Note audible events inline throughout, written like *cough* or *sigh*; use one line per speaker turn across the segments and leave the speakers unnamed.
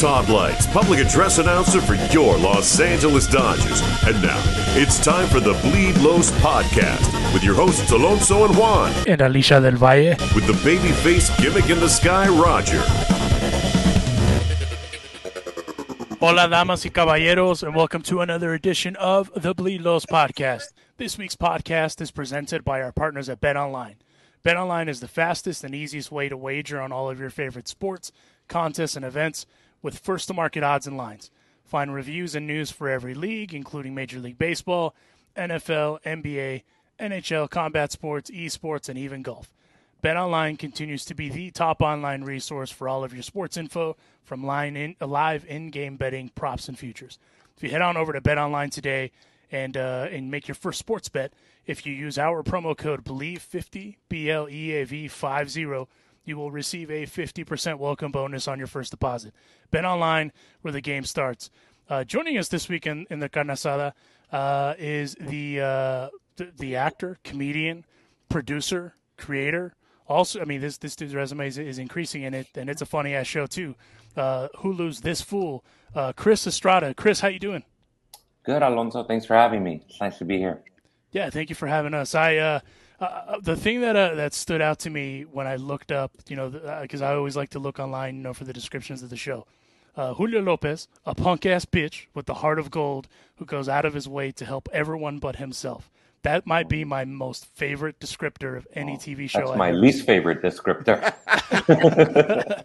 Todd Leitz, public address announcer for your Los Angeles Dodgers. And now, it's time for the Bleed Los podcast with your hosts Alonso and Juan,
and Alicia del Valle.
with the babyface gimmick in the sky, Roger.
Hola, damas y caballeros, and welcome to another edition of the Bleed Los podcast. This week's podcast is presented by our partners at Bet Online. Bet Online is the fastest and easiest way to wager on all of your favorite sports, contests, and events with first to market odds and lines. Find reviews and news for every league, including Major League Baseball, NFL, NBA, NHL, combat sports, esports, and even golf. BetOnline continues to be the top online resource for all of your sports info, from in, live in-game betting, props, and futures. If you head on over to BetOnline today and uh, and make your first sports bet, if you use our promo code Bleav50 B L E A V 50, you will receive a 50% welcome bonus on your first deposit. Bet online where the game starts. Uh, joining us this week in, in the Carnasada uh, is the, uh, the the actor, comedian, producer, creator. Also, I mean, this this dude's resume is, is increasing in it, and it's a funny ass show too. Uh, Hulu's This Fool, uh, Chris Estrada. Chris, how you doing?
Good, Alonso. Thanks for having me. It's nice to be here.
Yeah, thank you for having us. I uh, uh, the thing that uh, that stood out to me when I looked up, you know, because I always like to look online, you know, for the descriptions of the show. Uh, Julio Lopez, a punk ass bitch with the heart of gold, who goes out of his way to help everyone but himself. That might be my most favorite descriptor of any TV show.
That's
I've
my
ever
least favorite descriptor. *laughs*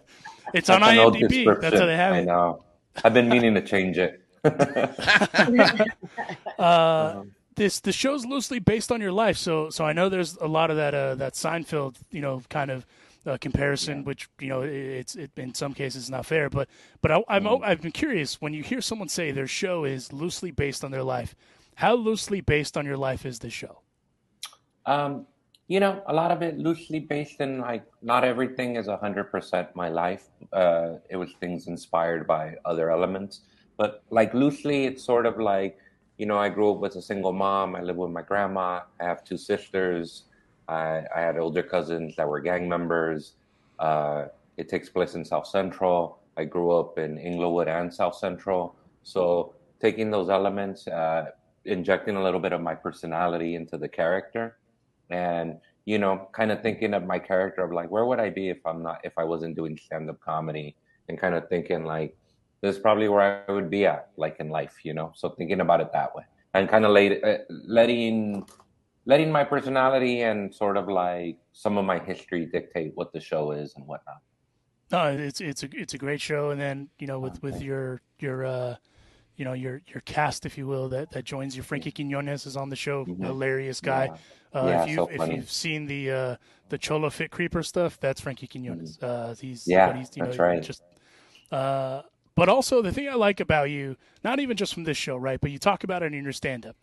It's on
That's old
IMDb. That's how they have
I know. I've been meaning to change it. *laughs*
Uh, this the show's loosely based on your life, so so I know there's a lot of that uh, that Seinfeld, you know, kind of uh, comparison, which you know it's it, in some cases not fair, but but I, I'm
Mm-hmm.
I've been curious when you hear someone say their show is loosely based on their life. How loosely based on your life is this show?
Um, you know, a lot of it loosely based in like not everything is hundred percent my life. Uh, it was things inspired by other elements, but like loosely, it's sort of like you know, I grew up with a single mom. I live with my grandma. I have two sisters. I, I had older cousins that were gang members. Uh, it takes place in South Central. I grew up in Inglewood and South Central. So taking those elements, uh, injecting a little bit of my personality into the character, and you know, kind of thinking of my character of like, where would I be if I'm not if I wasn't doing stand up comedy, and kind of thinking like, this is probably where I would be at, like in life, you know. So thinking about it that way, and kind of late, uh, letting letting my personality and sort of like some of my history dictate what the show is and whatnot.
No, it's it's a it's a great show, and then you know with with your your uh, you know your your cast, if you will, that that joins you. Frankie Quinones is on the show, hilarious guy.
Yeah.
Uh,
Yeah,
if you
so
if you've seen the uh, the Cholo Fit Creeper stuff, that's Frankie Quinones. Uh, he's
Mm-hmm. Yeah,
but he's, you
that's
know,
right.
Just uh, but also the thing I like about you, not even just from this show, right? But you talk about it in your stand up.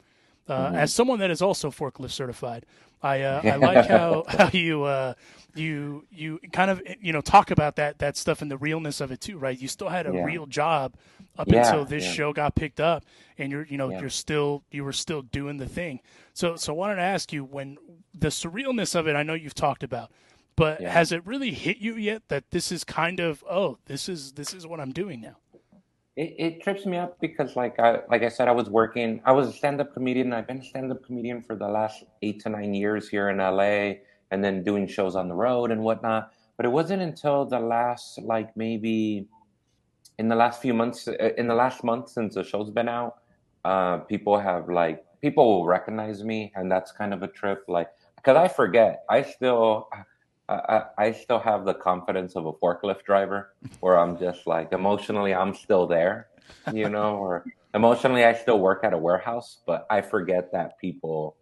Uh,
Mm-hmm.
As someone that is also forklift certified, I uh, I *laughs* like how how you uh, you you kind of you know talk about that that stuff and the realness of it too, right? You still had a
Yeah.
real job up
Yeah,
until this
yeah.
show got picked up, and you're you know you're still you were still doing the thing. So so I wanted to ask you when the surrealness of it. I know you've talked about, but has it really hit you yet that this is kind of oh this is this is what I'm doing now?
It, it trips me up because, like I like I said, I was working. I was a stand-up comedian. I've been a stand-up comedian for the last eight to nine years here in LA, and then doing shows on the road and whatnot. But it wasn't until the last, like maybe, in the last few months, uh, in the last month since the show's been out, uh, people have like people will recognize me, and that's kind of a trip. Like, because I forget, I still. I, I still have the confidence of a forklift driver where I'm just like emotionally I'm still there, you know, *laughs* or emotionally I still work at a warehouse, but I forget that people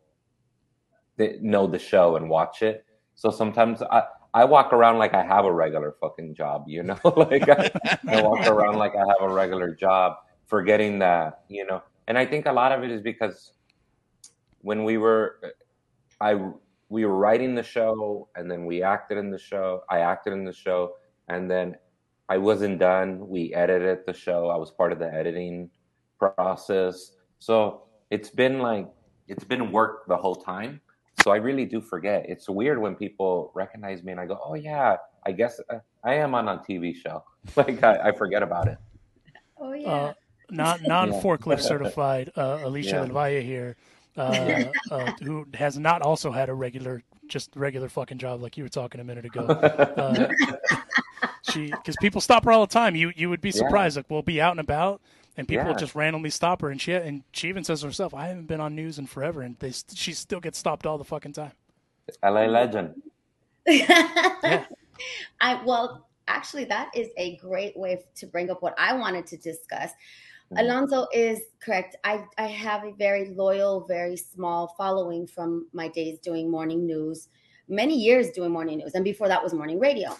that know the show and watch it. So sometimes I, I walk around like I have a regular fucking job, you know, *laughs* like I, I walk around like I have a regular job, forgetting that, you know. And I think a lot of it is because when we were, I we were writing the show, and then we acted in the show. I acted in the show, and then I wasn't done. We edited the show. I was part of the editing process. So it's been like it's been work the whole time. So I really do forget. It's weird when people recognize me and I go, "Oh yeah, I guess uh, I am on a TV show." *laughs* Like I, I forget about it.
Oh yeah.
Uh, non non forklift certified uh, *laughs* Alicia
Yeah.
Del Valle here, uh, uh, who has not also had a regular, just regular fucking job like you were talking a minute ago. Uh, *laughs* she because people stop her all the time. You you would be
Yeah.
surprised. Like we'll be out and about. And people
Yeah.
just randomly stop her, and she and she even says herself, "I haven't been on news in forever," and they she still gets stopped all the fucking time.
LA legend. yeah. *laughs*
I well, actually, that is a great way to bring up what I wanted to discuss. Alonso is correct. I I have a very loyal, very small following from my days doing morning news, many years doing morning news, and before that was morning radio.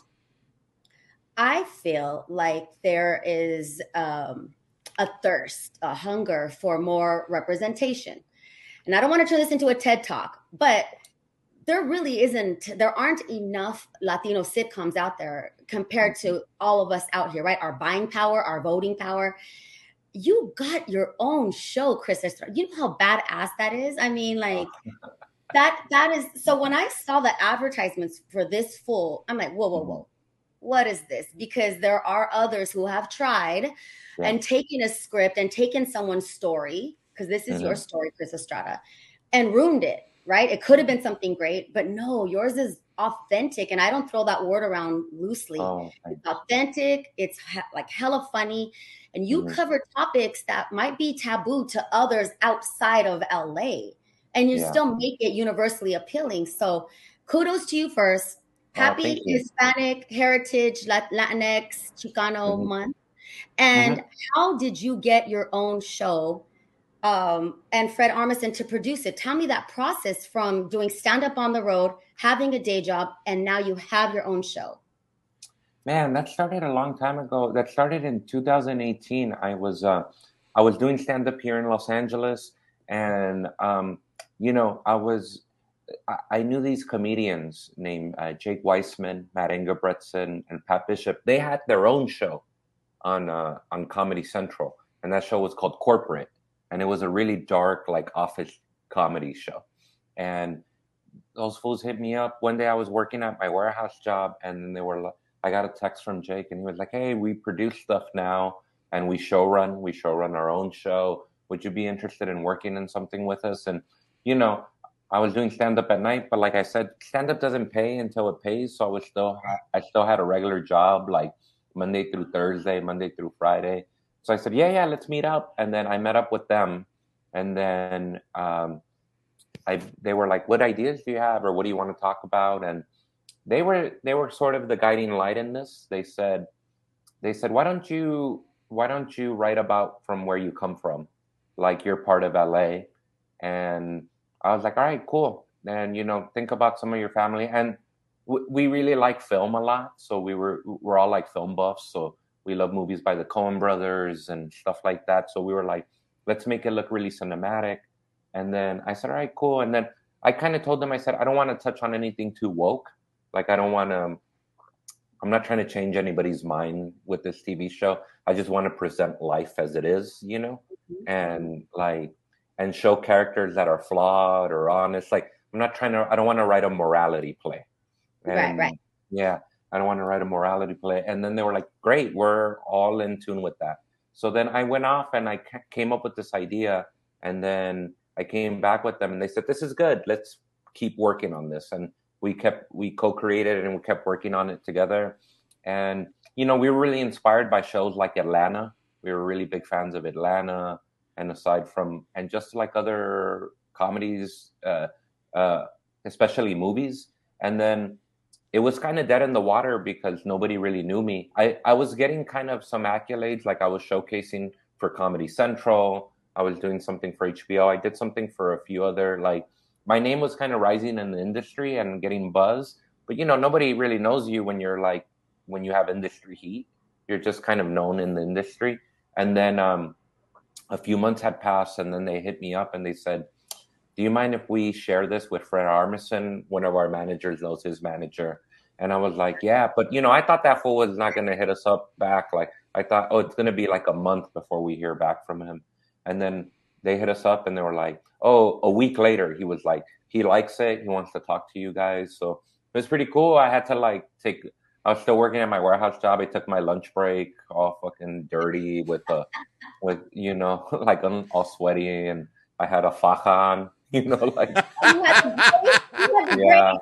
I feel like there is um, a thirst, a hunger for more representation. And I don't want to turn this into a TED talk, but there really isn't, there aren't enough Latino sitcoms out there compared to all of us out here, right? Our buying power, our voting power. You got your own show, Chris. Estrada. You know how badass that is? I mean, like, *laughs* that that is so when I saw the advertisements for This Fool, I'm like, whoa, whoa, whoa. What is this? Because there are others who have tried
Yeah.
and taken a script and taken someone's story, because this is your
Mhm.
story, Chris Estrada, and ruined it, right? It could have been something great, but no, yours is authentic. And I don't throw that word around loosely.
Oh,
It's authentic, it's he- like hella funny. And you
Mhm.
cover topics that might be taboo to others outside of LA. And you
Yeah.
still make it universally appealing. So kudos to you first.
Oh,
Happy
thank you.
Hispanic Heritage Latinx Chicano
Mhm.
Month. And how did you get your own show um, and Fred Armisen to produce it? Tell me that process from doing stand up on the road, having a day job, and now you have your own show.
Man, that started a long time ago. That started in 2018. I was uh, I was doing stand up here in Los Angeles, and um, you know, I was I, knew these comedians named uh, Jake Weisman, Matt Ingebretson, and Pat Bishop. They had their own show on uh, on Comedy Central, and that show was called Corporate, and it was a really dark, like office comedy show, and those fools hit me up one day. I was working at my warehouse job, and they were like. I got a text from Jake and he was like, Hey, we produce stuff now and we show run. We show run our own show. Would you be interested in working in something with us? And, you know, I was doing stand up at night, but like I said, stand up doesn't pay until it pays. So I was still, I still had a regular job like Monday through Thursday, Monday through Friday. So I said, Yeah, yeah, let's meet up. And then I met up with them. And then, um, I, they were like, what ideas do you have? Or what do you want to talk about? And, they were they were sort of the guiding light in this. They said they said why don't you why don't you write about from where you come from, like you're part of LA, and I was like all right cool. And you know think about some of your family and w- we really like film a lot, so we were we're all like film buffs, so we love movies by the Coen brothers and stuff like that. So we were like let's make it look really cinematic. And then I said all right cool. And then I kind of told them I said I don't want to touch on anything too woke like I don't want to. I'm not trying to change anybody's mind with this TV show. I just want to present life as it is, you know, mm-hmm. and like and show characters that are flawed or honest. Like I'm not trying to. I don't want to write a morality play.
Right,
And,
right.
Yeah, I don't want to write a morality play. And then they were like, "Great, we're all in tune with that." So then I went off and I came up with this idea, and then I came back with them, and they said, "This is good. Let's keep working on this." And we kept we co-created it and we kept working on it together. And you know we were really inspired by shows like atlanta. We were really big fans of atlanta. And aside from and just like other comedies uh, uh, especially movies. And then it was kind of dead in the water because nobody really knew me. I, I was getting kind of some accolades like i was showcasing for comedy central. I was doing something for hbo i did something for a few other like my name was kind of rising in the industry and getting buzz but you know nobody really knows you when you're like when you have industry heat you're just kind of known in the industry and then um, a few months had passed and then they hit me up and they said do you mind if we share this with Fred Armisen? One of our managers knows his manager. And I was like, yeah, but you know, I thought that fool was not going to hit us up back. Like, I thought, oh, it's going to be like a month before we hear back from him. And then they hit us up and they were like, oh, a week later, he was like, he likes it. He wants to talk to you guys. So it was pretty cool. I had to like take, I was still working at my warehouse job. I took my lunch break all fucking dirty with a, with, you know, *laughs* like I'm all sweaty and I had a faja on, *laughs* you know, like, *laughs* yeah,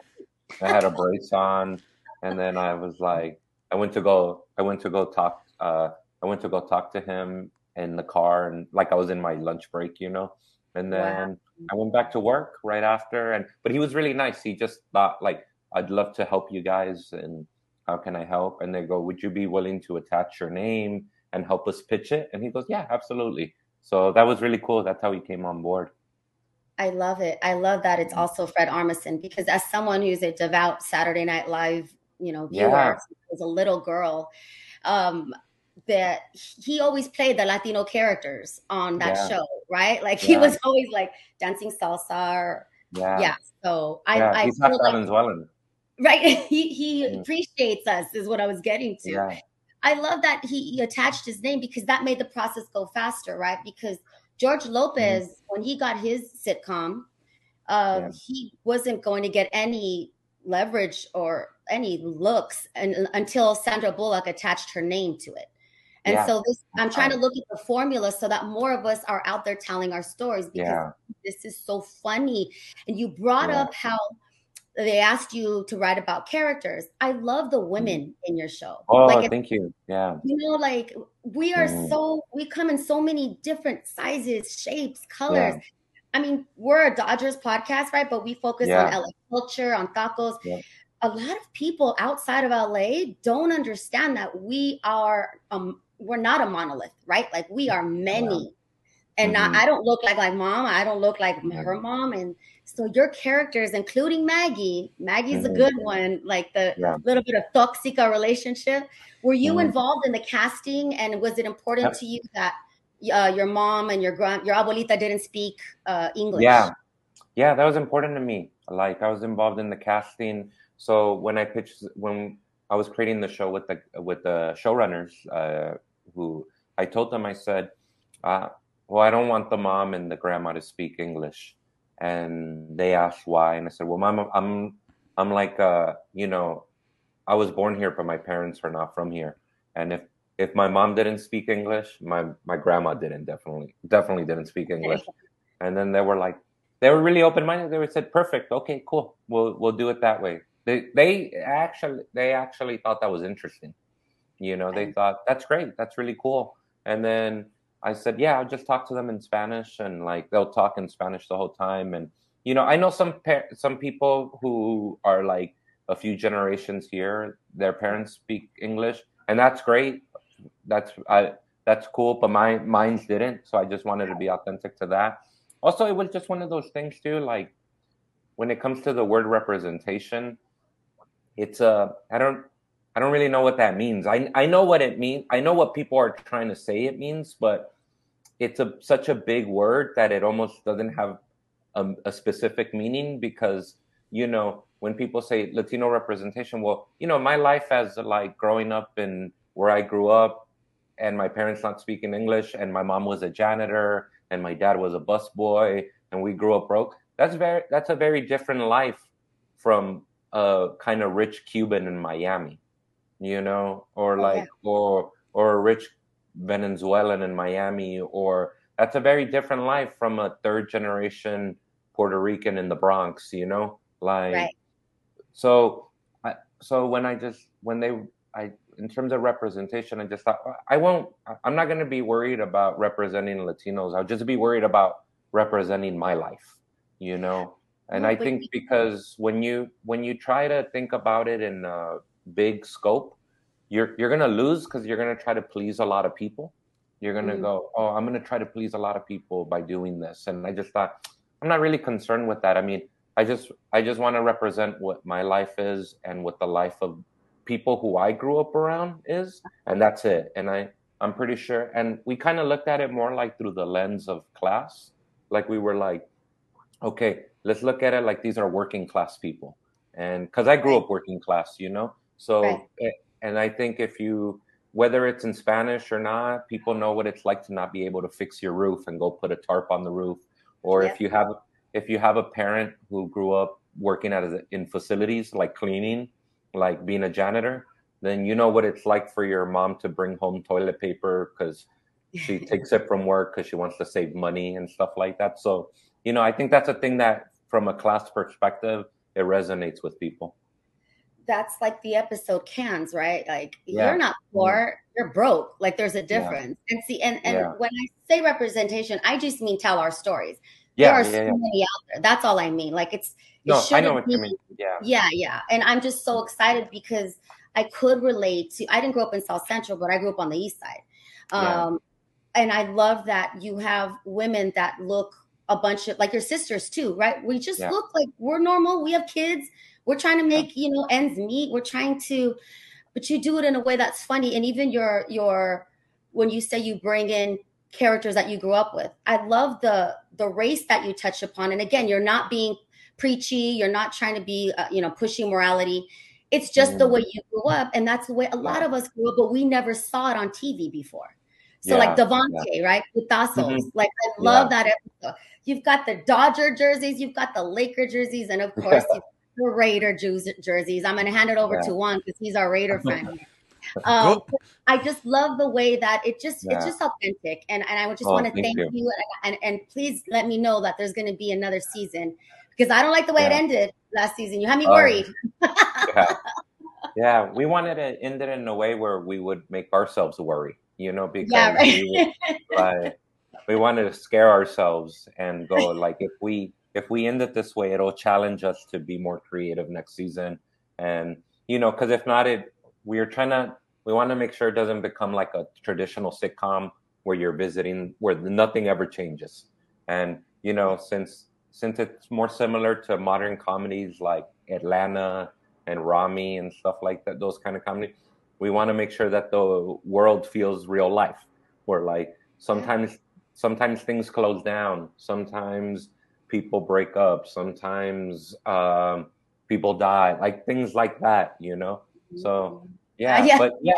I had a brace on. And then I was like, I went to go, I went to go talk, uh, I went to go talk to him in the car and like I was in my lunch break, you know. And then wow. I went back to work right after and but he was really nice. He just thought like I'd love to help you guys and how can I help? And they go, Would you be willing to attach your name and help us pitch it? And he goes, Yeah, absolutely. So that was really cool. That's how he came on board.
I love it. I love that it's also Fred Armisen because as someone who's a devout Saturday Night Live, you know, viewer, yeah. as a little girl, um, that he always played the Latino characters on that yeah. show, right? *laughs* Like he was always like dancing salsa. Or, yeah. yeah. So I, yeah, I he's feel like, Venezuelan. Right. *laughs* He he mm. appreciates us is what I was getting to. Yeah. I love that he, he, attached his name because that made the process go faster, right? Because George Lopez, mm. when he got his sitcom, uh, yeah. he wasn't going to get any leverage or any looks and, until Sandra Bullock attached her name to it. And yeah. so this, I'm trying to look at the formula so that more of us are out there telling our stories because yeah. this is so funny. And you brought yeah. up how they asked you to write about characters. I love the mm-hmm. women in your show.
Oh, like, thank you. Yeah.
You know, like we are mm. so we come in so many different sizes, shapes, colors. Yeah. I mean, we're a Dodgers podcast, right? But we focus yeah. on LA culture, on tacos. Yeah. A lot of people outside of LA don't understand that we are um, we're not a monolith, right? Like we are many. And mm-hmm. not, I don't look like like mom. I don't look like her mom. And so your characters, including Maggie, Maggie's mm-hmm. a good one, like the yeah. little bit of toxica relationship. Were you mm-hmm. involved in the casting? And was it important to you that uh, your mom and your grand your abuelita didn't speak uh, English?
Yeah, yeah, that was important to me. Like I was involved in the casting. So when I pitched, when I was creating the show with the with the showrunners, uh, who I told them, I said, uh, well, I don't want the mom and the grandma to speak English. And they asked why. And I said, well, mom, I'm, I'm like, uh, you know, I was born here, but my parents are not from here. And if, if my mom didn't speak English, my, my grandma didn't definitely, definitely didn't speak English. And then they were like, they were really open minded. They said, perfect. Okay, cool. We'll, we'll do it that way. They, they actually, they actually thought that was interesting. You know, they thought that's great, that's really cool. And then I said, yeah, I'll just talk to them in Spanish, and like they'll talk in Spanish the whole time. And you know, I know some par- some people who are like a few generations here, their parents speak English, and that's great. That's I that's cool, but my mine didn't. So I just wanted to be authentic to that. Also, it was just one of those things too, like when it comes to the word representation, it's a uh, don't I don't really know what that means. I I know what it means. I know what people are trying to say it means, but it's a such a big word that it almost doesn't have a, a specific meaning because you know when people say Latino representation, well, you know, my life as like growing up in where I grew up and my parents not speaking English and my mom was a janitor and my dad was a busboy and we grew up broke. That's very that's a very different life from a kind of rich Cuban in Miami you know, or oh, like yeah. or or a rich Venezuelan in Miami, or that's a very different life from a third generation Puerto Rican in the Bronx, you know, like right. so. I, so when I just when they I in terms of representation, I just thought I won't. I'm not going to be worried about representing Latinos. I'll just be worried about representing my life, you know. And I think because when you when you try to think about it in uh, big scope, you're you're gonna lose because you're gonna try to please a lot of people. You're gonna mm-hmm. go, oh, I'm gonna try to please a lot of people by doing this. And I just thought, I'm not really concerned with that. I mean, I just I just want to represent what my life is and what the life of people who I grew up around is, and that's it. And I I'm pretty sure. And we kind of looked at it more like through the lens of class, like we were like, okay, let's look at it like these are working class people. And because I grew up working class, you know? So,
Right.
and I think if you, whether it's in Spanish or not, people know what it's like to not be able to fix your roof and go put a tarp on the roof. Or
Yeah.
if you have, if you have a parent who grew up working at a, in facilities like cleaning, like being a janitor, then you know what it's like for your mom to bring home toilet paper because she *laughs* takes it from work because she wants to save money and stuff like that. So, you know, I think that's a thing that, from a class perspective, it resonates with people.
That's like the episode cans, right? Like
Yeah.
you're not poor, you're broke. Like there's a difference. And see, and, and
Yeah.
when I say representation, I just mean tell our stories.
Yeah,
there are
yeah,
so
yeah.
many out there. That's all I mean. Like it's it
No, I know what you mean. Yeah,
Yeah, yeah. And I'm just so excited because I could relate to I didn't grow up in South Central, but I grew up on the east side.
Yeah.
Um and I love that you have women that look a bunch of like your sisters too, right? We just
Yeah.
look like we're normal. We have kids. We're trying to make, you know, ends meet. We're trying to but you do it in a way that's funny and even your your when you say you bring in characters that you grew up with. I love the the race that you touch upon and again, you're not being preachy. You're not trying to be, uh, you know, pushing morality. It's just the
Mm.
way you grew up, and that's the way a lot of us grew up. But we never saw it on TV before. So,
Yeah,
like Devontae, right, with Tassos,
Mhm.
like I love that episode. You've got the Dodger jerseys, you've got the Laker jerseys, and of *laughs* course, Raider jerseys. I'm going to hand it over
Yeah.
to Juan because he's our Raider *laughs* fan. Um, I just love the way that it just
Yeah.
it's just authentic, and and I would just
Oh,
want to
thank
thank
you.
you, and, and and please let me know that there's going to be another season because I don't like the way it ended last season. You had me
Oh.
worried.
yeah. yeah, we wanted to end it in a way where we would make ourselves worry, you know, *laughs* because
Yeah, right.
we, would, like, we wanted to scare ourselves and go like if we if we end it this way, it'll challenge us to be more creative next season, and you know, because if not, it we're trying to we want to make sure it doesn't become like a traditional sitcom where you're visiting where nothing ever changes, and you know, since since it's more similar to modern comedies like Atlanta and Ramy and stuff like that, those kind of comedy, we want to make sure that the world feels real life. Where like sometimes sometimes things close down, sometimes people break up, sometimes um, people die, like things like that, you know. So yeah,
yeah.
but yeah,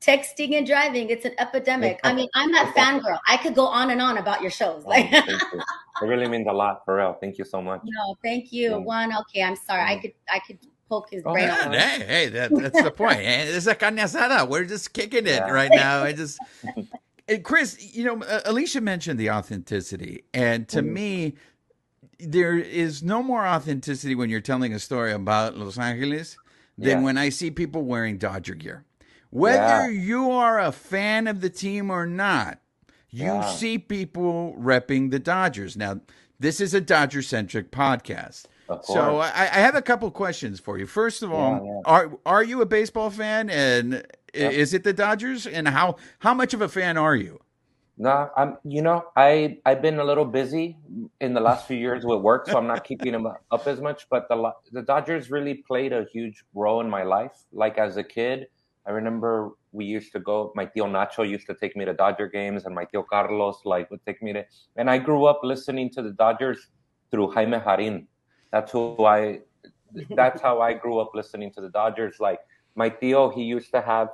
Texting and driving, it's an epidemic. I mean, I'm that *laughs* fangirl. I could go on and on about your shows.
oh,
Like,
thank you. *laughs* it really means a lot for real. Thank you so much.
no, thank you.
Yeah.
One, okay, I'm sorry. I could, I could poke his
Oh,
brain.
yeah.
Hey, hey, that, that's the point. And It's a carne asada. We're just kicking it
Yeah.
right now. I just, *laughs* and Chris, you know, uh, Alicia mentioned the authenticity, and to
Mhm.
me, there is no more authenticity when you're telling a story about Los Angeles than
Yeah.
when I see people wearing Dodger gear. Whether
Yeah.
you are a fan of the team or not, you
Yeah.
see people repping the Dodgers. Now, this is a Dodger centric podcast. So. I, I have a couple questions for you. First of all, are are you a baseball fan, and
Yep.
is it the Dodgers? And how how much of a fan are you?
No, I'm. You know, I I've been a little busy in the last few years with work, so I'm not keeping them up as much. But the the Dodgers really played a huge role in my life. Like as a kid, I remember we used to go. My tío Nacho used to take me to Dodger games, and my tío Carlos like would take me to. And I grew up listening to the Dodgers through Jaime Jarrin. That's who I. That's how I grew up listening to the Dodgers. Like my tío, he used to have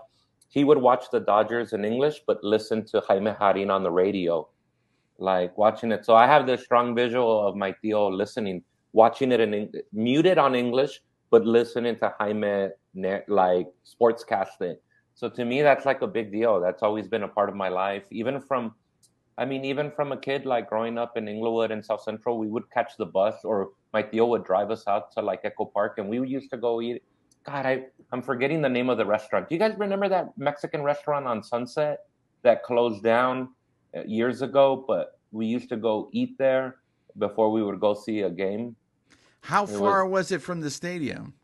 he would watch the Dodgers in English, but listen to Jaime Jarrin on the radio, like watching it. So I have this strong visual of my tío listening, watching it in muted on English, but listening to Jaime like sportscasting. So to me, that's like a big deal. That's always been a part of my life, even from. I mean, even from a kid, like growing up in Inglewood and South Central, we would catch the bus, or my tío would drive us out to like Echo Park, and we used to go eat. God, I I'm forgetting the name of the restaurant. Do you guys remember that Mexican restaurant on Sunset that closed down uh, years ago? But we used to go eat there before we would go see a game.
How
It
far was, it from the stadium?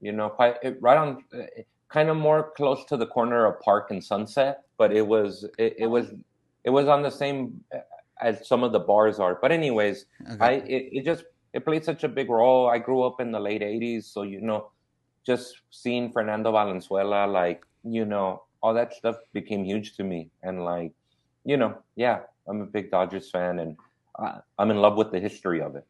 You know, it, right on, uh, kind of more close to the corner of Park and Sunset. But it was it, it was it was on the same uh, as some of the bars are. But anyways,
Okay.
I it, it just it played such a big role. I grew up in the late '80s, so you know, just seeing Fernando Valenzuela, like you know, all that stuff became huge to me. And like, you know, yeah, I'm a big Dodgers fan, and I, I'm in love with the history of it.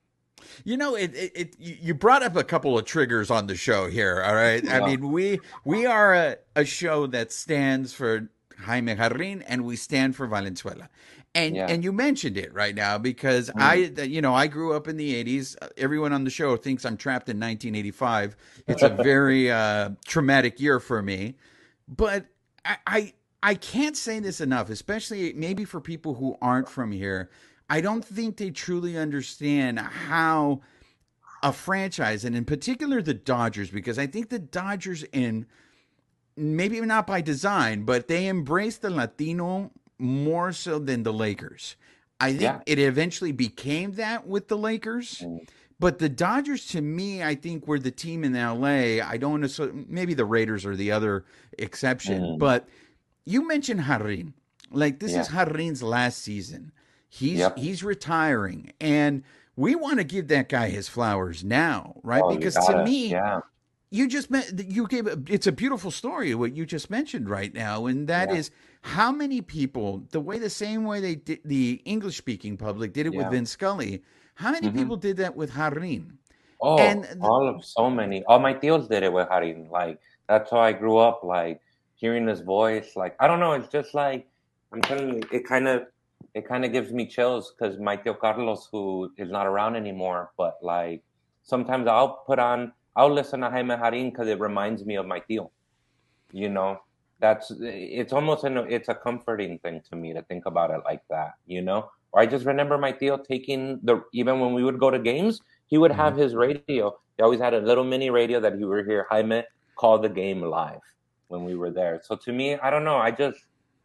You know, it, it, it, you brought up a couple of triggers on the show here. All right. Yeah. I mean, we, we are a, a show that stands for Jaime Jarrin and we stand for Valenzuela. And yeah. and you mentioned it right now because mm. I you know I grew up in the 80s. Everyone on the show thinks I'm trapped in 1985. It's a *laughs* very uh, traumatic year for me. But I, I I can't say this enough, especially maybe for people who aren't from here. I don't think they truly understand how a franchise, and in particular the Dodgers, because I think the Dodgers, in maybe not by design, but they embrace the Latino more so than the Lakers. I think yeah. it eventually became that with the Lakers. Mm. But the Dodgers, to me, I think were the team in LA. I don't know, maybe the Raiders are the other exception. Mm. But you mentioned Jarrin. Like, this yeah. is Jarrin's last season. He's yep. he's retiring, and we want to give that guy his flowers now, right? Oh, because to me, yeah. You just met, you gave it's a beautiful story what you just mentioned right now, and that yeah. is how many people the way the same way they did the English speaking public did it yeah. with Vin Scully. How many mm-hmm. people did that with Jarrin?
Oh, and the, all of so many. All my tios did it with Jarrin. Like that's how I grew up. Like hearing his voice. Like I don't know. It's just like I'm telling you. It kind of it kind of gives me chills because my tío Carlos, who is not around anymore, but like sometimes I'll put on, I'll listen to Jaime Jarrin because it reminds me of my tío. You know, that's it's almost an it's a comforting thing to me to think about it like that. You know, or I just remember my tío taking the even when we would go to games, he would have mm-hmm. his radio. He always had a little mini radio that he would hear Jaime call the game live when we were there. So to me, I don't know. I just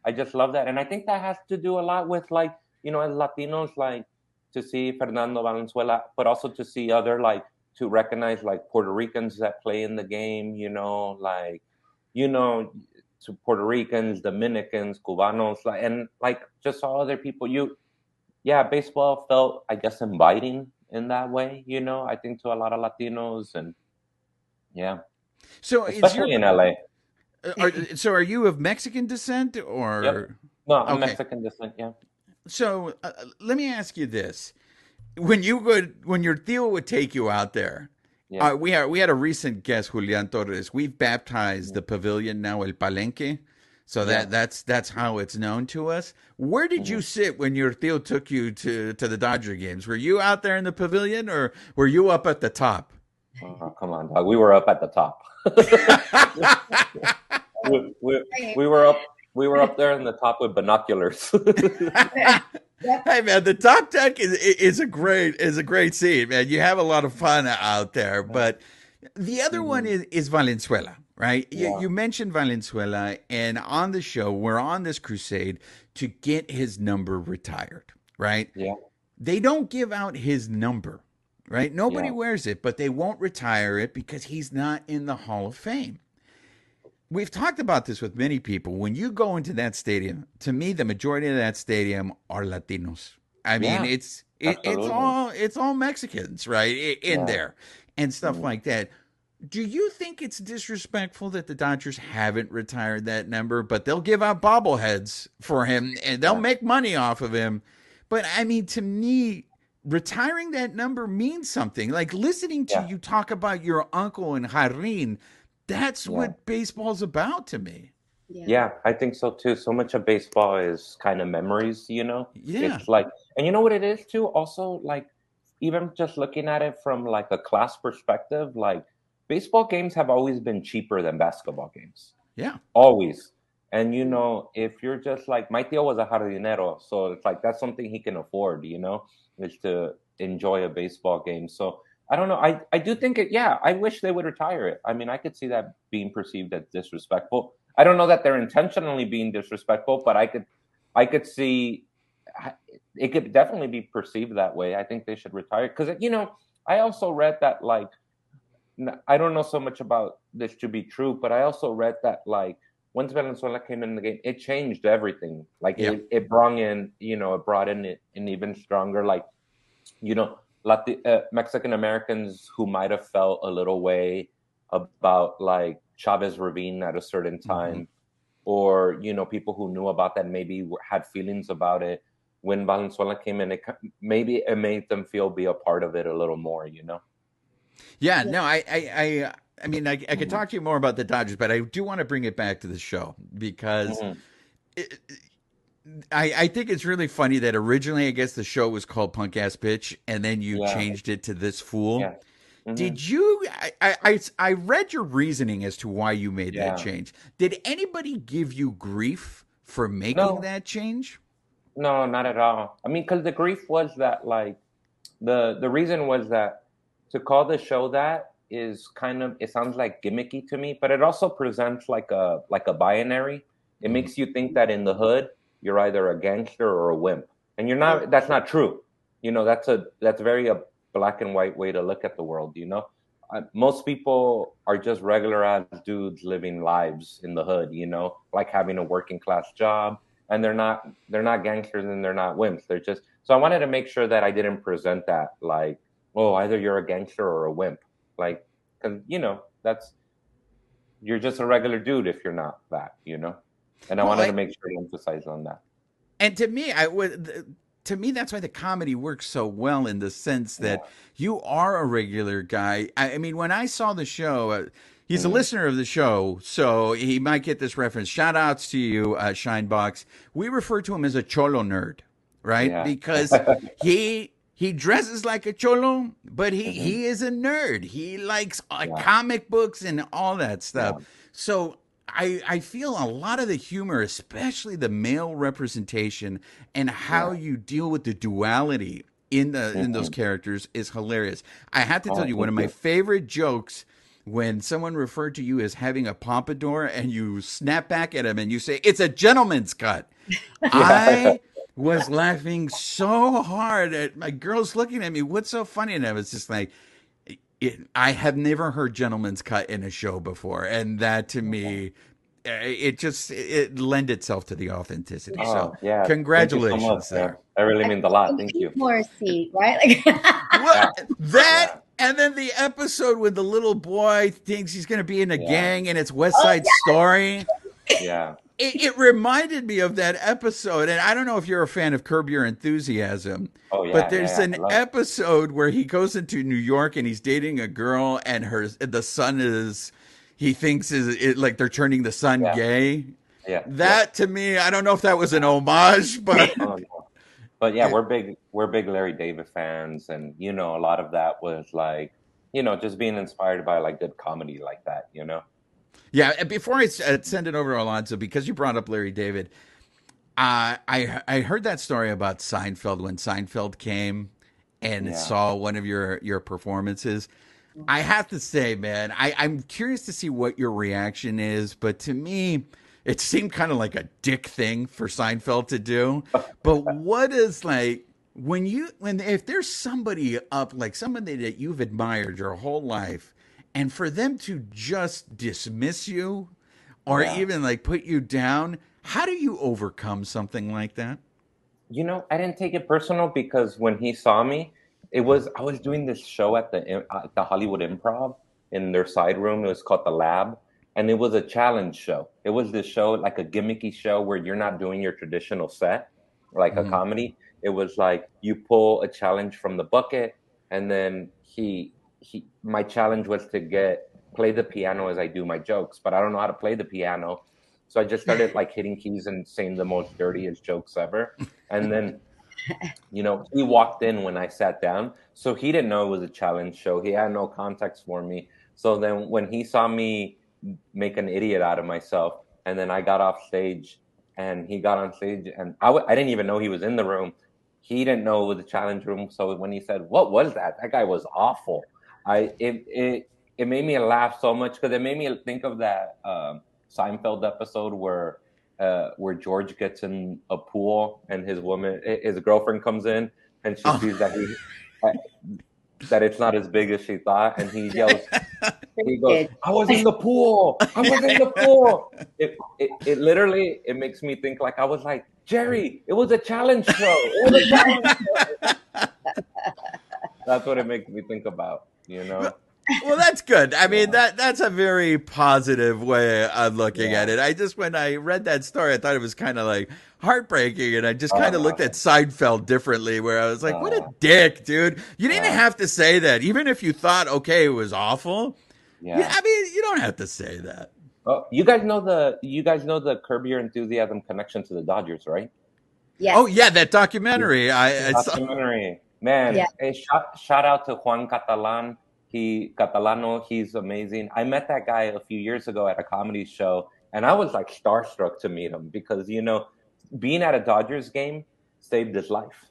I just love that, and I think that has to do a lot with like you know as Latinos like to see Fernando Valenzuela, but also to see other like to recognize like Puerto Ricans that play in the game. You know, like you know to Puerto Ricans, Dominicans, Cubanos, like and like just all other people. You, yeah, baseball felt I guess inviting in that way. You know, I think to a lot of Latinos and yeah.
So
especially your, in LA.
Uh, are, so are you of Mexican descent or? Yep.
No, I'm okay. Mexican descent. Yeah.
So uh, let me ask you this: when you would, when your tío would take you out there, yeah. uh, we had we had a recent guest, Julian Torres. We've baptized the pavilion now, El Palenque. So that yeah. that's that's how it's known to us. Where did mm-hmm. you sit when your tío took you to to the Dodger games? Were you out there in the pavilion, or were you up at the top?
Oh, come on, dog. We were up at the top. *laughs* *laughs* we, we, we were up we were up there in the top with binoculars. *laughs*
hey man, the top deck is is a great is a great scene, man. You have a lot of fun out there, but the other mm-hmm. one is is Valenzuela, right? Yeah. You, you mentioned Valenzuela, and on the show, we're on this crusade to get his number retired, right?
Yeah.
They don't give out his number, right? Nobody yeah. wears it, but they won't retire it because he's not in the Hall of Fame we've talked about this with many people. When you go into that stadium, to me, the majority of that stadium are Latinos. I mean, yeah, it's it, it's all it's all Mexicans, right, in yeah. there and stuff mm like that. Do you think it's disrespectful that the Dodgers haven't retired that number, but they'll give out bobbleheads for him and they'll yeah. make money off of him? But I mean, to me, retiring that number means something. Like listening to you talk about your uncle and Jarrin, that's yeah. what baseball's about to me.
Yeah. yeah. I think so too. So much of baseball is kind of memories, you know?
Yeah.
It's like, and you know what it is too? Also, like, even just looking at it from like a class perspective, like, baseball games have always been cheaper than basketball games.
Yeah.
Always. And, you mm-hmm. know, if you're just like, my tío was a jardinero. So it's like, that's something he can afford, you know, is to enjoy a baseball game. So, I don't know. I, I do think it. Yeah, I wish they would retire it. I mean, I could see that being perceived as disrespectful. I don't know that they're intentionally being disrespectful, but I could, I could see it could definitely be perceived that way. I think they should retire because you know I also read that like I don't know so much about this to be true, but I also read that like once Valenzuela came in the game, it changed everything. Like yeah. it, it brought in, you know, it brought in an even stronger like, you know, Latin, uh, Mexican Americans who might have felt a little way about like Chavez Ravine at a certain mm-hmm. time, mm-hmm. or you know people who knew about that maybe had feelings about it. when Valenzuela came in, it maybe it made them feel be a part of it a little more, you know.
Yeah, no, I, I, I, I mean, I, I could mm-hmm. talk to you more about the Dodgers, but I do want to bring it back to the show because mm-hmm. it, I, I think it's really funny that originally, I guess the show was called Punk Ass Bitch, and then you yeah. changed it to This Fool. Yeah. Mm-hmm. Did you? I, I I read your reasoning as to why you made yeah. that change. Did anybody give you grief for making no. that change?
No, not at all. I mean, because the grief was that like the the reason was that to call the show that is kind of it sounds like gimmicky to me, but it also presents like a like a binary. It mm-hmm. makes you think that in the hood you're either a gangster or a wimp, and you're not. That's not true. You know, that's a that's very a black and white way to look at the world. You know, uh, most people are just regular ass dudes living lives in the hood. You know, like having a working class job, and they're not they're not gangsters and they're not wimps. They're just. So I wanted to make sure that I didn't present that like, oh, either you're a gangster or a wimp, like, because you know that's you're just a regular dude if you're not that. You know. And I well, wanted I, to make sure to emphasize on that.
And to me, I would to me that's why the comedy works so well in the sense that yeah. you are a regular guy. I, I, mean, when I saw the show, uh, he's mm-hmm. a listener of the show, so he might get this reference. Shout outs to you, uh, Shinebox. We refer to him as a cholo nerd, right? Yeah. Because *laughs* he he dresses like a cholo, but he mm-hmm. he is a nerd. He likes uh, yeah. comic books and all that stuff. So I, I feel a lot of the humor, especially the male representation and how yeah. you deal with the duality in the mm-hmm. in those mm-hmm. characters is hilarious. I have to tell oh, you, one of my favorite jokes when someone referred to you as having a pompadour and you snap back at him and you say it's a gentleman's cut. *laughs* I was laughing so hard at my girls looking at me. What's so funny? And I was just like, it, I have never heard gentleman's cut in a show before, and that to me, eh, it just it lend itself to the authenticity. Oh, so yeah, congratulations so much, there.
That really means a lot. Thank you.
Morrissey, right? Like *laughs*
well, that. Yeah. And then the episode when the little boy thinks he's going to be in a yeah. gang and it's West oh, Side oh, Story.
Yeah
it, it, reminded me of that episode, and I don't know if you're a fan of Curb Your Enthusiasm.
Oh yeah,
but there's
yeah,
an episode where he goes into New York and he's dating a girl, and her the son is he thinks is it, like they're turning the son
yeah.
gay.
Yeah,
that to me, I don't know if that was an homage, *laughs* but.
oh, but yeah, we're big we're big Larry David fans, and you know a lot of that was like you know just being inspired by like good comedy like that, you know.
Yeah, before I uh, send it over to Alonso, because you brought up Larry David, uh, I I heard that story about Seinfeld when Seinfeld came and yeah. saw one of your your performances. I have to say, man, I, I'm curious to see what your reaction is, but to me, it seemed kind of like a dick thing for Seinfeld to do. *laughs* But what is like when you when if there's somebody up like somebody that you've admired your whole life and for them to just dismiss you or yeah. even like put you down, how do you overcome something like that?
You know, I didn't take it personal because when he saw me, it was I was doing this show at the at the Hollywood Improv in their side room. It was called the Lab, and it was a challenge show. It was this show like a gimmicky show where you're not doing your traditional set, like mm-hmm. a comedy. It was like you pull a challenge from the bucket, and then he he my challenge was to get play the piano as I do my jokes, but I don't know how to play the piano. So I just started like hitting keys and saying the most dirtiest jokes ever. And then, you know, he walked in when I sat down. So he didn't know it was a challenge show. He had no context for me. So then when he saw me make an idiot out of myself, and then I got off stage and he got on stage and I w- I didn't even know he was in the room. He didn't know it was a challenge room. So when he said, What was that? That guy was awful. I it it it made me laugh so much because it made me think of that um, Seinfeld episode where uh, where George gets in a pool and his woman his girlfriend comes in and she oh. sees that he that it's not as big as she thought and he yells *laughs* he goes I was in the pool! I was in the *laughs* pool! It, it it literally it makes me think like I was like Jerry it was a challenge show! It was a challenge show! *laughs* That's what it makes me think about you know
well, that's good. I mean that that's a very positive way of looking
Yeah.
at it. I just when I read that story, I thought it was kind of like heartbreaking, and I just kind of
Uh.
looked at Seinfeld differently, where I was like, "What a
Uh.
dick, dude! You didn't
Yeah.
have to say that, even if you thought okay, it was awful.
Yeah.
Yeah, I mean, you don't have to say that."
Oh, you guys know the you guys know the Curb Your Enthusiasm connection to the Dodgers, right?
yeah.
Oh yeah, that documentary. I, I saw.
documentary. Man,
Yeah.
hey, shout, shout out to Juan Catalan. He Catalano, he's amazing. I met that guy a few years ago at a comedy show, and I was like starstruck to meet him because you know, being at a Dodgers game saved his life.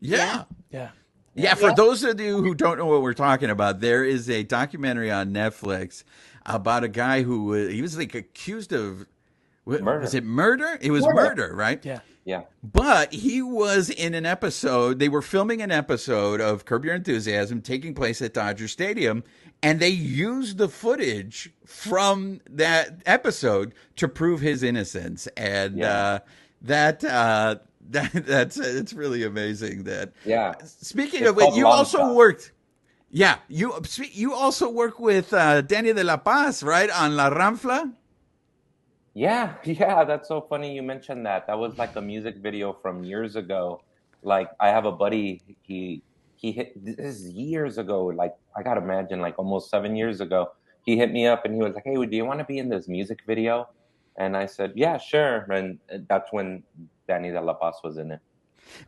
Yeah.
Yeah.
Yeah, for
Yeah.
those of you who don't know what we're talking about, there is a documentary on Netflix about a guy who was, he was like accused of wa-
Murder.
Was it murder? It was
Murder.
murder, right?
Yeah.
Yeah,
But he was in an episode. They were filming an episode of Curb Your Enthusiasm taking place at Dodger Stadium, and they used the footage from that episode to prove his innocence. And
Yeah.
uh, that uh, *laughs* that that's it's really amazing that
yeah.
Speaking
It's
of it, you also worked. Yeah, you you also work with uh, Danny de la Paz, right, on La Ramfla.
Yeah, *laughs* yeah, that's so funny you mentioned that. That was like a music video from years ago. Like I have a buddy, he he hit this is years ago, like I gotta imagine like almost seven years ago. He hit me up and he was like, Hey, do you want to be in this music video? And I said, Yeah, sure. And that's when Danny de la Paz was in it.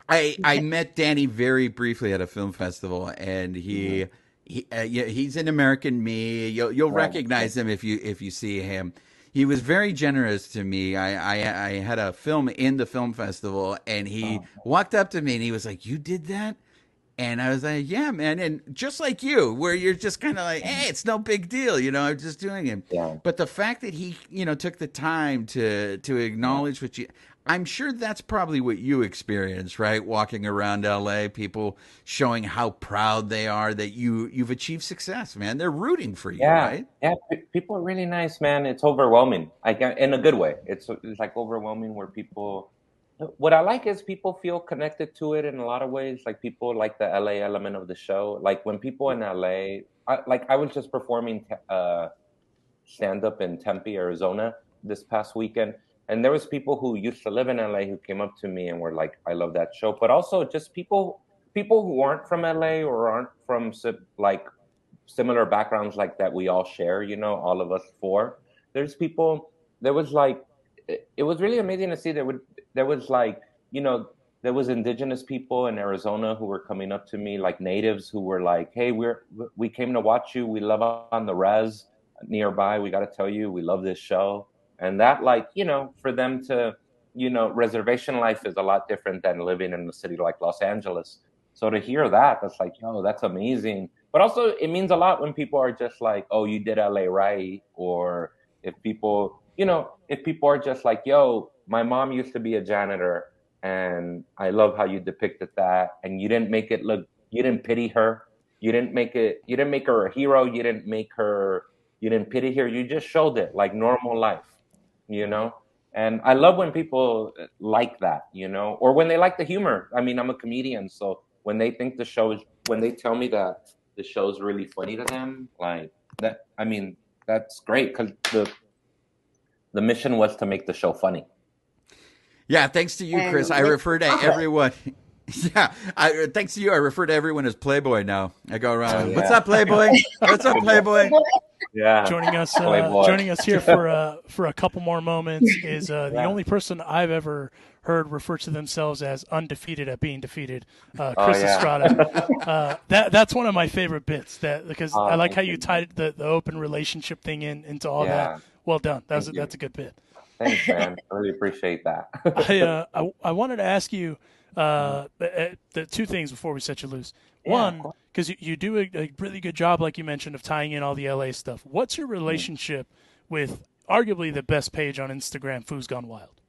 I I met Danny very briefly at a film festival, and he he uh, yeah, he's an American Me. You'll you'll
Right.
recognize him if you if you see him. He was very generous to me. I, I I had a film in the film festival, and he oh. walked up to me and he was like, "You did that." And I was like, yeah, man. And just like you, where you're just kind of like, hey, it's no big deal. You know, I'm just doing it.
Yeah.
But the fact that he, you know, took the time to to acknowledge what you, I'm sure that's probably what you experience, right? Walking around LA, people showing how proud they are that you you've achieved success, man. They're rooting for you,
Yeah,
right?
yeah. People are really nice, man. It's overwhelming, like uh, in a good way. It's it's like overwhelming where people. What I like is people feel connected to it in a lot of ways. Like people like the LA element of the show. Like when people in LA, I, like I was just performing uh, stand up in Tempe, Arizona this past weekend, and there was people who used to live in LA who came up to me and were like, "I love that show," but also just people people who aren't from LA or aren't from like similar backgrounds like that we all share. You know, all of us four. There's people. There was like, it, was really amazing to see. There would there was like you know there was indigenous people in Arizona who were coming up to me, like natives who were like, "Hey, we're we came to watch you. We love on the res nearby. We got to tell you, we love this show." And that, like, you know, for them to, you know, reservation life is a lot different than living in a city like Los Angeles. So to hear that, that's like, yo, that's amazing. But also, it means a lot when people are just like, "Oh, you did LA right," or if people, you know, if people are just like, "Yo, my mom used to be a janitor." and I love how you depicted that. And you didn't make it look, you didn't pity her, you didn't make it, you didn't make her a hero, you didn't make her, you didn't pity her, you just showed it like normal life, you know. And I love when people like that, you know, or when they like the humor. I mean, I'm a comedian, so when they think the show is, when they tell me that the show's really funny to them, like that, I mean, that's great because the the mission was to make the show funny.
Yeah, thanks to you,
And
Chris. I refer to everyone. *laughs* Yeah, I, thanks to you, I refer to everyone as Playboy now. I go around.
Oh,
What's up, Playboy? *laughs* What's up, Playboy? *laughs*
Yeah,
joining us uh, joining us here for *laughs* uh, for a couple more moments is uh, the
Yeah.
only person I've ever heard refer to themselves as undefeated at being defeated, uh,
Oh,
Chris
yeah.
Estrada. *laughs* uh, that that's one of my favorite bits. That because
Oh,
I like how you
you.
tied the, the open relationship thing in into all
Yeah.
that. Well done. That's a, that's a good bit.
Thanks, man. I *laughs* really appreciate that.
I, uh, I I wanted to ask you uh, uh, the two things before we set you loose. One, because you, you do a, a really good job, like you mentioned, of tying in all the LA stuff. What's
Mm.
your relationship with arguably the best page on Instagram, Foo's Gone Wild?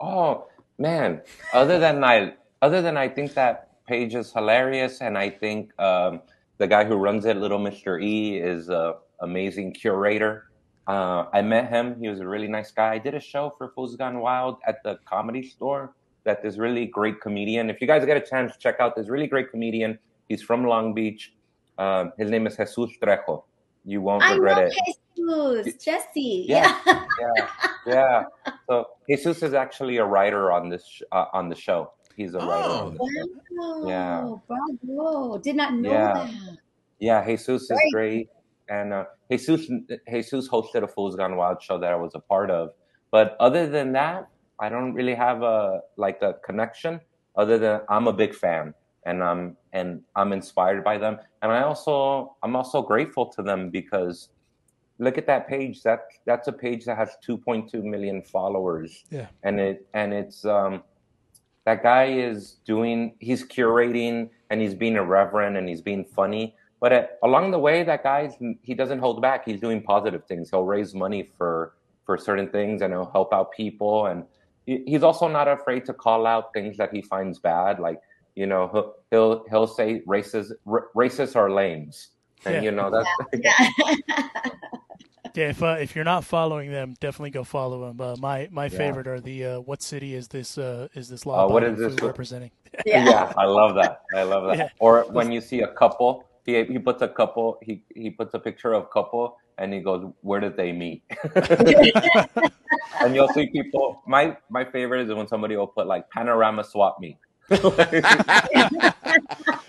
Oh man! Other than I, other than I think that page is hilarious, and I think um, the guy who runs it, Little Mister E, is a amazing curator. Uh, I met him; he was a really nice guy. I did a show for Fools Gone Wild at the Comedy Store. That this really great comedian. If you guys get a chance, to check out this really great comedian. He's from Long Beach. Um, his name is Jesus Trejo, you won't
I
regret it.
Jesus, Jesse.
Yeah.
Yeah.
yeah, yeah. So Jesus is actually a writer on this sh- uh, on the show. He's a writer.
Oh.
On the show.
Wow.
Yeah.
Bravo. Did not know
Yeah.
that.
Yeah, Jesus is
Great.
great, and uh, Jesus Jesus hosted a Fools Gone Wild show that I was a part of. But other than that, I don't really have a like a connection. Other than I'm a big fan, and I'm and I'm inspired by them, and I also I'm also grateful to them because look at that page. That that's a page that has 2.2 million followers.
Yeah.
and it and it's um that guy is doing he's curating and he's being irreverent and he's being funny but uh, along the way that guy's he doesn't hold back he's doing positive things he'll raise money for for certain things and he'll help out people and he's also not afraid to call out things that he finds bad like you know he'll he'll, he'll say races r- racists are lames and
Yeah.
you know that's
Yeah, *laughs* *laughs* Yeah. if uh, if you're not following them, definitely go follow them. Uh, my my
Yeah.
favorite are the uh, what city is this uh, is this
Uh,
law
what
abiding
this-
representing? *laughs*
yeah.
yeah. I love that. I love that.
Yeah.
Or when you see a couple, he he puts a couple, he he puts a picture of couple, and he goes, "Where did they meet?" *laughs* *laughs* and you'll see people. My my favorite is when somebody will put like panorama swap meet. *laughs*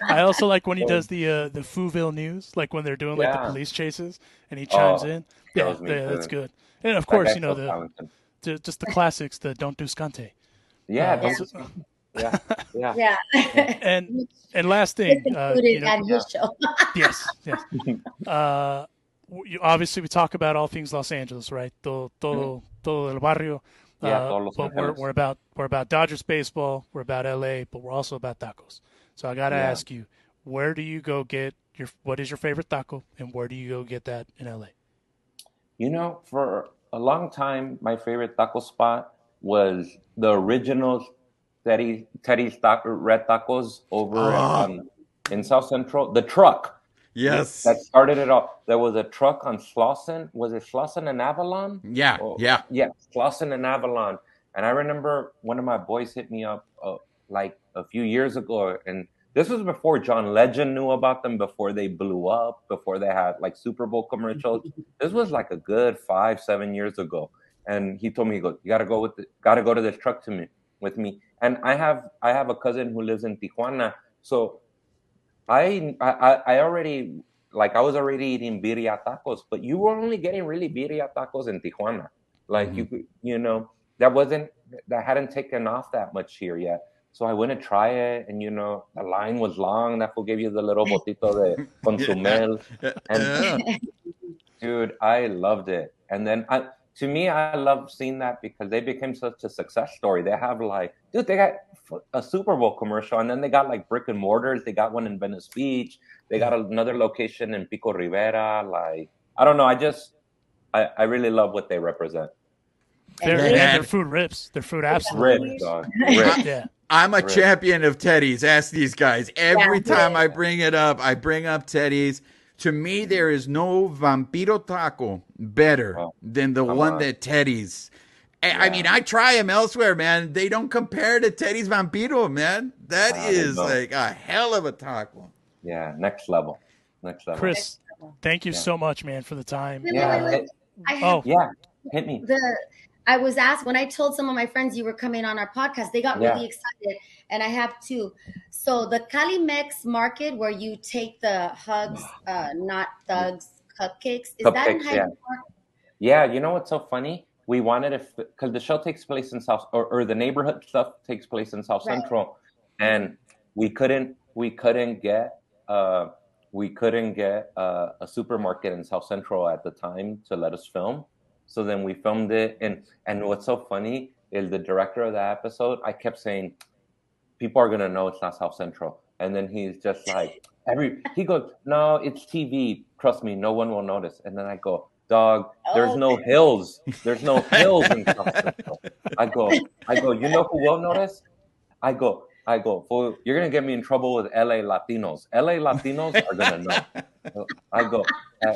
I also like when he does the uh, the Fouville news, like when they're doing like
Yeah.
the police chases, and he chimes
Oh,
in. Yeah,
kills
yeah, that's good. And of
That
course, you know the,
talented.
the just the classics, the don't do scante.
yeah,
Uh,
don't yeah, yeah,
Yeah.
and and last thing, uh, you know,
at his
yes, yes. Obviously, we talk about all things Los Angeles, right? Todo, todo, todo el barrio.
Mm-hmm. Yeah,
Uh, but we're, we're about we're about Dodgers baseball. We're about LA, but we're also about tacos. So I gotta
Yeah.
ask you, where do you go get your what is your favorite taco, and where do you go get that in LA?
You know, for a long time, my favorite taco spot was the original Teddy Teddy's taco, Red Tacos over
Ah.
on, in South Central. The truck
Yes.
that started it all. There was a truck on Slauson. Was it Slauson and Avalon?
Yeah.
Oh,
Yeah.
Yeah, Slauson and Avalon. And I remember one of my boys hit me up uh, like a few years ago, and this was before John Legend knew about them, before they blew up, before they had like Super Bowl commercials. *laughs* this was like a good five, seven years ago. And he told me, he goes, "You gotta go with, the, gotta go to this truck to me with me." And I have, I have a cousin who lives in Tijuana, so I, I, I already like I was already eating birria tacos, but you were only getting really birria tacos in Tijuana. Like you, mm-hmm. could- you know, that wasn't that hadn't taken off that much here yet. So I went to try it, and you know, the line was long. That will give you the little botito de *laughs* consumel, and
Yeah. *laughs*
dude, I loved it. And then I, to me, I love seeing that because they became such a success story. They have like, dude, they got a Super Bowl commercial, and then they got like brick and mortars. They got one in Venice Beach. They got another location in Pico Rivera. Like, I don't know. I just, I, I really love what they represent.
Their,
Yeah.
Yeah.
their food rips. Their food absolutely
Rip,
rips.
dog. *laughs*
Yeah,
I'm a
Right.
champion of Teddy's. Ask these guys. Every
Yeah.
time I bring it up, I bring up Teddy's. To me, there is no vampiro taco better
Oh,
than the one
on.
that Teddy's. I- I mean, I try them elsewhere, man. They don't compare to Teddy's Vampiro, man. That is like a hell of a taco.
Yeah, next level. Next level.
Chris, thank you
Yeah.
so much, man, for the time.
Wait,
Yeah,
wait, wait, wait. I have
Oh,
Yeah, hit me.
the I was asked when I told some of my friends you were coming on our podcast, they got
Yeah.
really excited. And I have two. So the Cali Mex market where you take the hugs, uh, not thugs cupcakes, is that in
Cupcakes,
Hyde
yeah.
Park?
Yeah, you know what's so funny? We wanted to, because the show takes place in South, or, or the neighborhood stuff takes place in South
Right.
Central, and we couldn't, we couldn't get, uh, we couldn't get uh, a supermarket in South Central at the time to let us film. So then we filmed it, and and what's so funny is the director of that episode. I kept saying, people are gonna know it's not South Central, and then he's just like, every he goes, no, it's TV. Trust me, no one will notice. And then I go, dog, there's
Oh.
no hills. There's no *laughs* hills in South Central. I go, I go. You know who will notice? I go, I go. Fool, you're gonna get me in trouble with LA Latinos. LA Latinos are gonna know. *laughs* I go, I,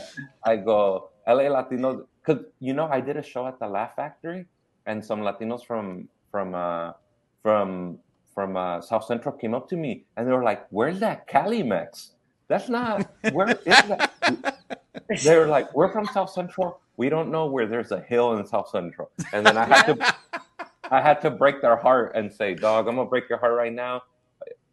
I go. LA Latinos, because you know I did a show at the Laugh Factory, and some Latinos from from uh, from from uh, South Central came up to me, and they were like, "Where's that Cali Mex? That's not where is that." *laughs* they were like, "We're from South Central. We don't know where there's a hill in South Central." And then I had to, I had to break their heart and say, "Dog, I'm gonna break your heart right now.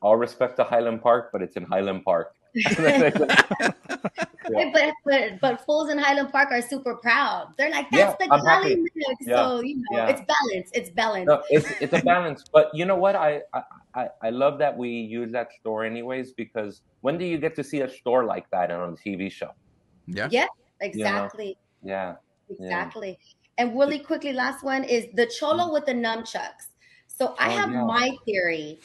All respect to Highland Park, but it's in Highland Park." *laughs* *laughs*
Yeah. But but but fools in Highland Park are super proud. They're like, that's
Yeah,
the
I'm happy. Yeah,
So you know,
yeah.
it's balance. It's balance.
No, it's it's a balance. But you know what? I, I I I love that we use that store anyways because when do you get to see a store like that on a TV show?
Yeah.
Yeah, exactly.
Yeah.
Exactly. And really quickly, last one is the cholo mm. with the nunchucks. So I
Oh,
have
yeah.
my theory.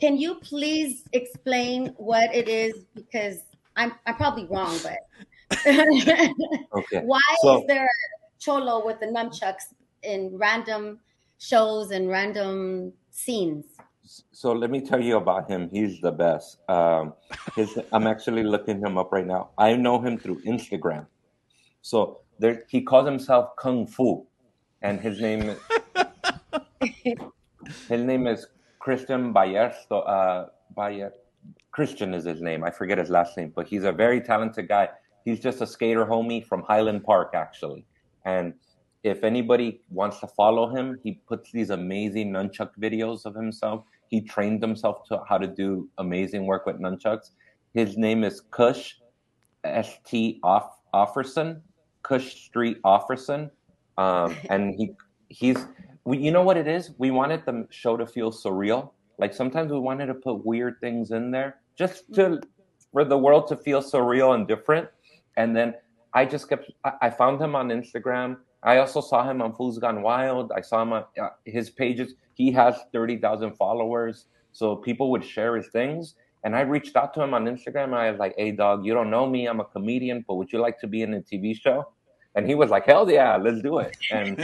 Can you please explain what it is? Because I'm I'm probably wrong, but *laughs*
Okay.
why
So-
is there cholo with the nunchucks in random shows and random scenes?
So let me tell you about him. He's the best. Um, his, I'm actually looking him up right now. I know him through Instagram. So there, he calls himself Kung Fu, and his name *laughs* his name is Christian Ballester. Uh, Bayer, Christian is his name. I forget his last name, but he's a very talented guy. He's just a skater homie from Highland Park, actually. And if anybody wants to follow him, he puts these amazing nunchuck videos of himself. He trained himself to how to do amazing work with nunchucks. His name is Kush S T Off Offerson, Kush Street Offerson, um, and he he's we, you know what it is. We wanted the show to feel surreal. Like sometimes we wanted to put weird things in there just to for the world to feel surreal and different. And then I just kept. I, found him on Instagram. I also saw him on Fools Gone Wild. I saw him on uh, his pages. He has thirty thousand followers, so people would share his things. And I reached out to him on Instagram. And I was like, "Hey, dog, you don't know me. I'm a comedian, but would you like to be in a TV show?" And he was like, "Hell yeah, let's do it!" *laughs* And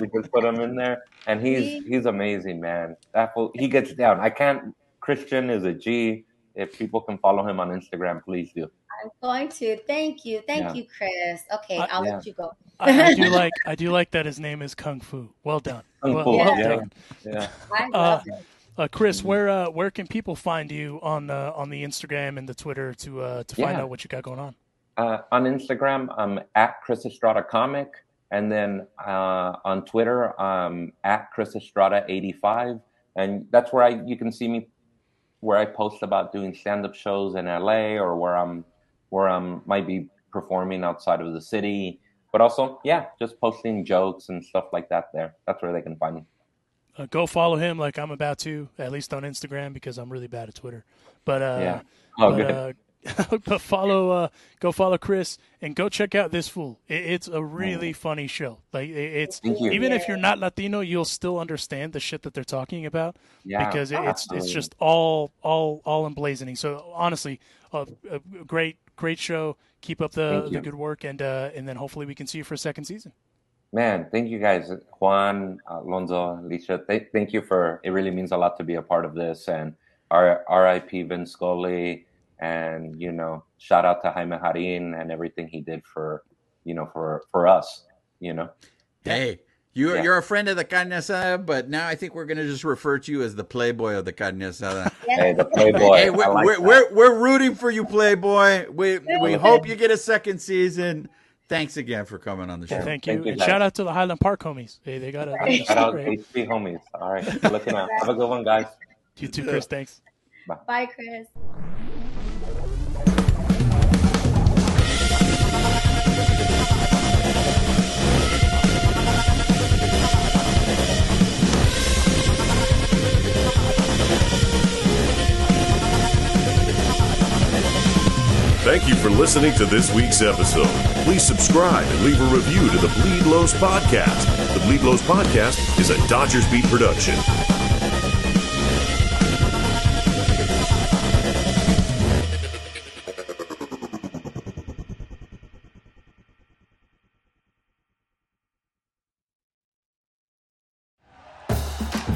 we just put him in there. And he's he's amazing, man. That fool, he gets down. I can't. Christian is a G. If people can follow him on Instagram, please do.
I'm going to. Thank you. Thank
Yeah.
you, Chris. Okay,
Uh,
I'll
yeah.
let you go.
I, I do *laughs* like I do like that his name is Kung Fu. Well done.
Kung
well,
Fu,
well
yeah.
done.
Yeah.
I
Uh,
it.
Uh, Chris, where uh, where can people find you on uh, on the Instagram and the Twitter to uh, to find
Yeah.
out what you got going on?
Uh, on Instagram, I'm at Chris Estrada Comic, and then uh, on Twitter, I'm at Chris Estrada 85, and that's where I you can see me where I post about doing stand up shows in LA or where I'm where I'm might be performing outside of the city, but also yeah, just posting jokes and stuff like that. There, that's where they can find me.
Uh, go follow him like I'm about to, at least on Instagram because I'm really bad at Twitter. But uh,
Yeah. Oh,
but,
good.
uh, *laughs* but follow uh, go follow Chris and go check out this fool. It, it's a really funny show. Like it, it's
Thank you.
even if you're not Latino, you'll still understand the shit that they're talking about
Yeah,
because it, it's it's just all all all emblazoning. So honestly, a, a great great show. Keep up the, the good work and uh, and then hopefully we can see you for a second season.
Man, thank you guys, Juan, Alonso, Alicia. Th- thank you for. It really means a lot to be a part of this, and our R.I.P. Vin Scully, and you know, shout out to Jaime Jarrin and everything he did for, you know, for for us. You know,
Hey, you,
Yeah.
you're a friend of the carne asada, but now I think we're going to just refer to you as the playboy of the carne asada. *laughs*
hey, the Playboy.
hey, we're,
like
we're,
that.
we're, we're rooting for you, Playboy. We, we hope you get a second season. Thanks again for coming on the show.
Yeah.
Thank you.
Thank you,
and shout out to the Highland Park homies. Hey, they got a
Shout out HB homies. All right, looking out. Have a good one, guys.
You too, Chris. Thanks.
Bye, Chris.
Listening to this week's episode. Please subscribe and leave a review to the Bleed Lows podcast. The Bleed Lows podcast is a Dodgers Beat production.